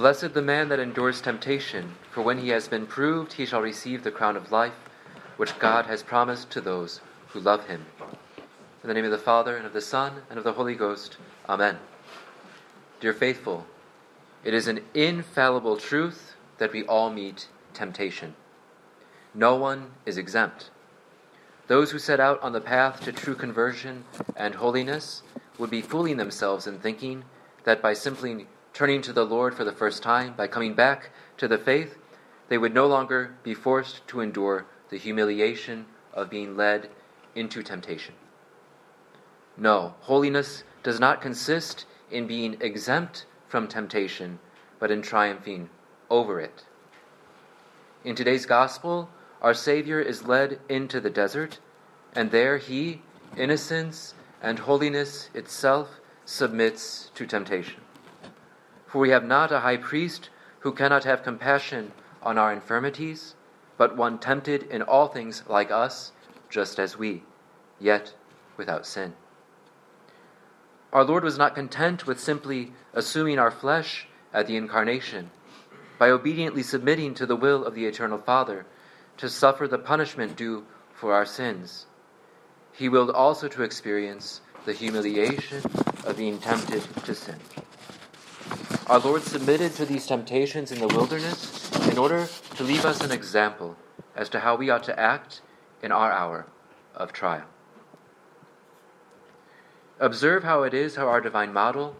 Blessed the man that endures temptation, for when he has been proved, he shall receive the crown of life, which God has promised to those who love him. In the name of the Father, and of the Son, and of the Holy Ghost. Amen. Dear faithful, it is an infallible truth that we all meet temptation. No one is exempt. Those who set out on the path to true conversion and holiness would be fooling themselves in thinking that by simply turning to the Lord for the first time, by coming back to the faith, they would no longer be forced to endure the humiliation of being led into temptation. No, holiness does not consist in being exempt from temptation, but in triumphing over it. In today's gospel, our Savior is led into the desert, and there he, innocence and holiness itself, submits to temptation. For we have not a high priest who cannot have compassion on our infirmities, but one tempted in all things like us, just as we, yet without sin. Our Lord was not content with simply assuming our flesh at the incarnation, by obediently submitting to the will of the eternal Father to suffer the punishment due for our sins. He willed also to experience the humiliation of being tempted to sin. Our Lord submitted to these temptations in the wilderness in order to leave us an example as to how we ought to act in our hour of trial. Observe how it is how our divine model,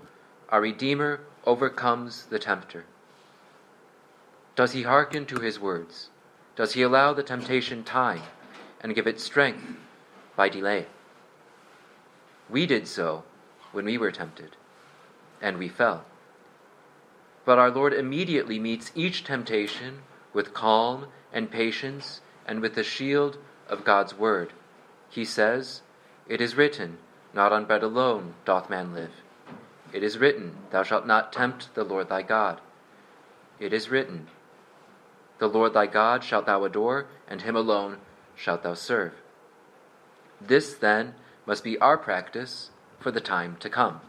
our Redeemer, overcomes the tempter. Does he hearken to his words? Does he allow the temptation time and give it strength by delay? We did so when we were tempted, and we fell. But our Lord immediately meets each temptation with calm and patience and with the shield of God's word. He says, It is written, Not on bread alone doth man live. It is written, Thou shalt not tempt the Lord thy God. It is written, The Lord thy God shalt thou adore, and him alone shalt thou serve. This, then, must be our practice for the time to come.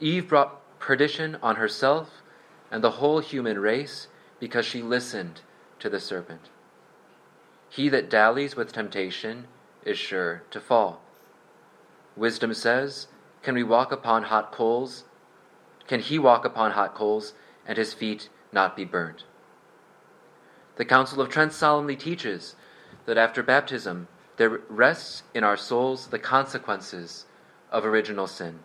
Eve brought perdition on herself and the whole human race because she listened to the serpent. He that dallies with temptation is sure to fall. Wisdom says, Can we walk upon hot coals? Can he walk upon hot coals and his feet not be burnt? The Council of Trent solemnly teaches that after baptism there rests in our souls the consequences of original sin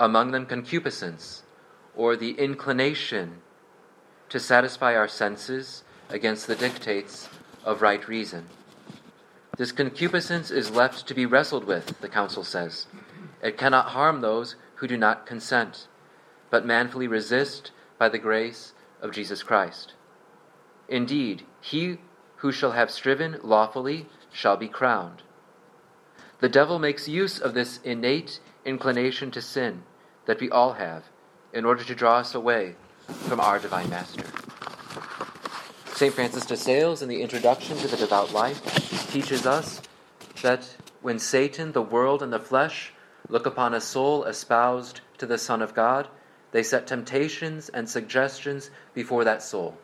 among them concupiscence, or the inclination to satisfy our senses against the dictates of right reason. This concupiscence is left to be wrestled with, the Council says. It cannot harm those who do not consent, but manfully resist by the grace of Jesus Christ. Indeed, he who shall have striven lawfully shall be crowned. The devil makes use of this innate inclination to sin that we all have in order to draw us away from our divine master. St. Francis de Sales, in the introduction to the devout life, teaches us that when Satan, the world, and the flesh look upon a soul espoused to the Son of God, they set temptations and suggestions before that soul,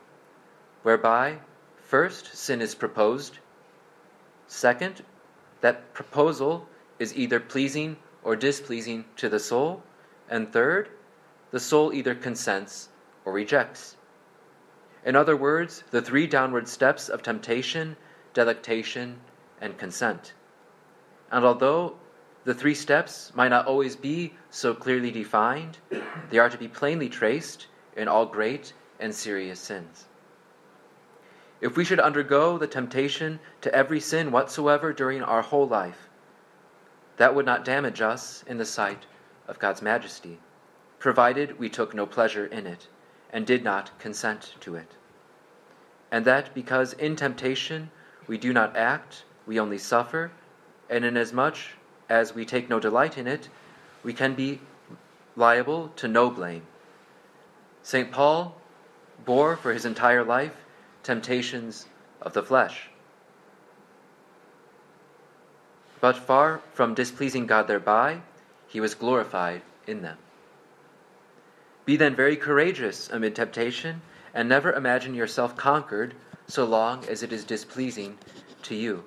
whereby, first, sin is proposed, second, that proposal is either pleasing or displeasing to the soul, and third, the soul either consents or rejects. In other words, the three downward steps of temptation, delectation, and consent. And although the three steps might not always be so clearly defined, they are to be plainly traced in all great and serious sins. If we should undergo the temptation to every sin whatsoever during our whole life, that would not damage us in the sight of God's majesty, provided we took no pleasure in it and did not consent to it. And that because in temptation we do not act, we only suffer, and inasmuch as we take no delight in it, we can be liable to no blame. St. Paul bore for his entire life temptations of the flesh. But far from displeasing God thereby, he was glorified in them. Be then very courageous amid temptation, and never imagine yourself conquered so long as it is displeasing to you,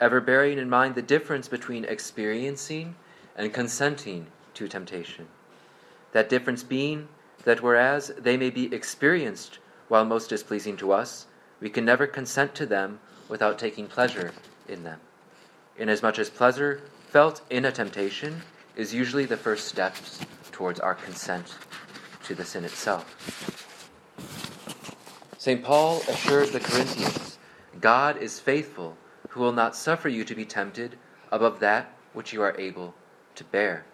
ever bearing in mind the difference between experiencing and consenting to temptation. That difference being that whereas they may be experienced while most displeasing to us, we can never consent to them without taking pleasure in them. Inasmuch as pleasure felt in a temptation is usually the first steps towards our consent to the sin itself. St. Paul assures the Corinthians God is faithful, who will not suffer you to be tempted above that which you are able to bear,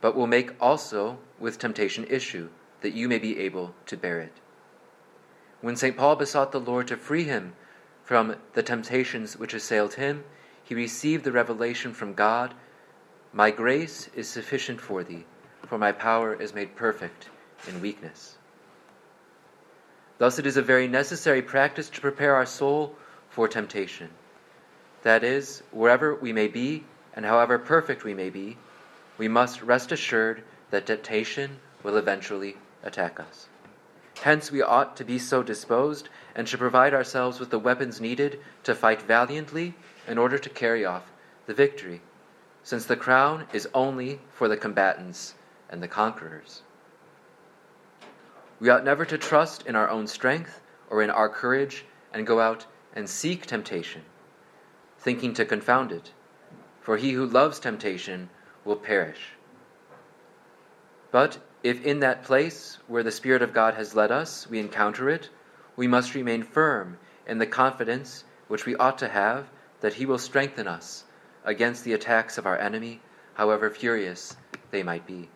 but will make also with temptation issue, that you may be able to bear it. When St. Paul besought the Lord to free him from the temptations which assailed him, he received the revelation from God My grace is sufficient for thee, for my power is made perfect in weakness. Thus, it is a very necessary practice to prepare our soul for temptation. That is, wherever we may be, and however perfect we may be, we must rest assured that temptation will eventually attack us. Hence, we ought to be so disposed and to provide ourselves with the weapons needed to fight valiantly in order to carry off the victory, since the crown is only for the combatants and the conquerors. We ought never to trust in our own strength or in our courage and go out and seek temptation, thinking to confound it, for he who loves temptation will perish. But if in that place where the Spirit of God has led us we encounter it, we must remain firm in the confidence which we ought to have that He will strengthen us against the attacks of our enemy, however furious they might be.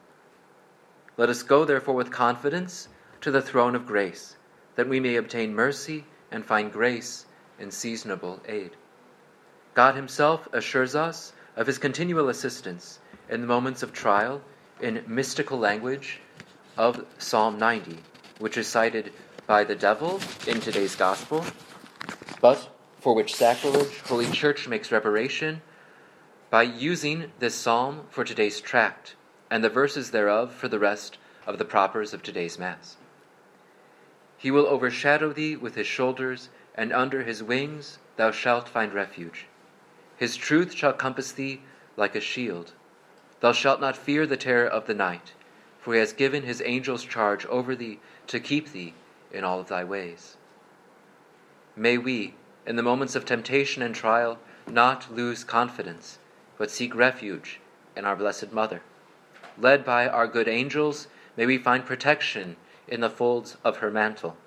Let us go, therefore, with confidence to the throne of grace, that we may obtain mercy and find grace and seasonable aid. God Himself assures us of His continual assistance in the moments of trial in mystical language of Psalm 90, which is cited by the devil in today's Gospel, but for which sacrilege Holy Church makes reparation by using this psalm for today's tract and the verses thereof for the rest of the propers of today's Mass. He will overshadow thee with his shoulders, and under his wings thou shalt find refuge. His truth shall compass thee like a shield. Thou shalt not fear the terror of the night, for he has given his angels charge over thee to keep thee in all of thy ways. May we, in the moments of temptation and trial, not lose confidence, but seek refuge in our Blessed Mother. Led by our good angels, may we find protection in the folds of her mantle,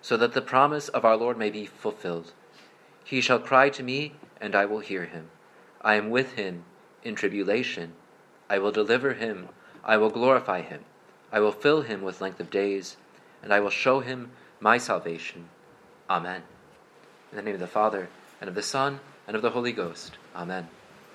so that the promise of our Lord may be fulfilled. He shall cry to me, and I will hear him. I am with him in tribulation. I will deliver him. I will glorify him. I will fill him with length of days, and I will show him my salvation. Amen. In the name of the Father, and of the Son, and of the Holy Ghost. Amen.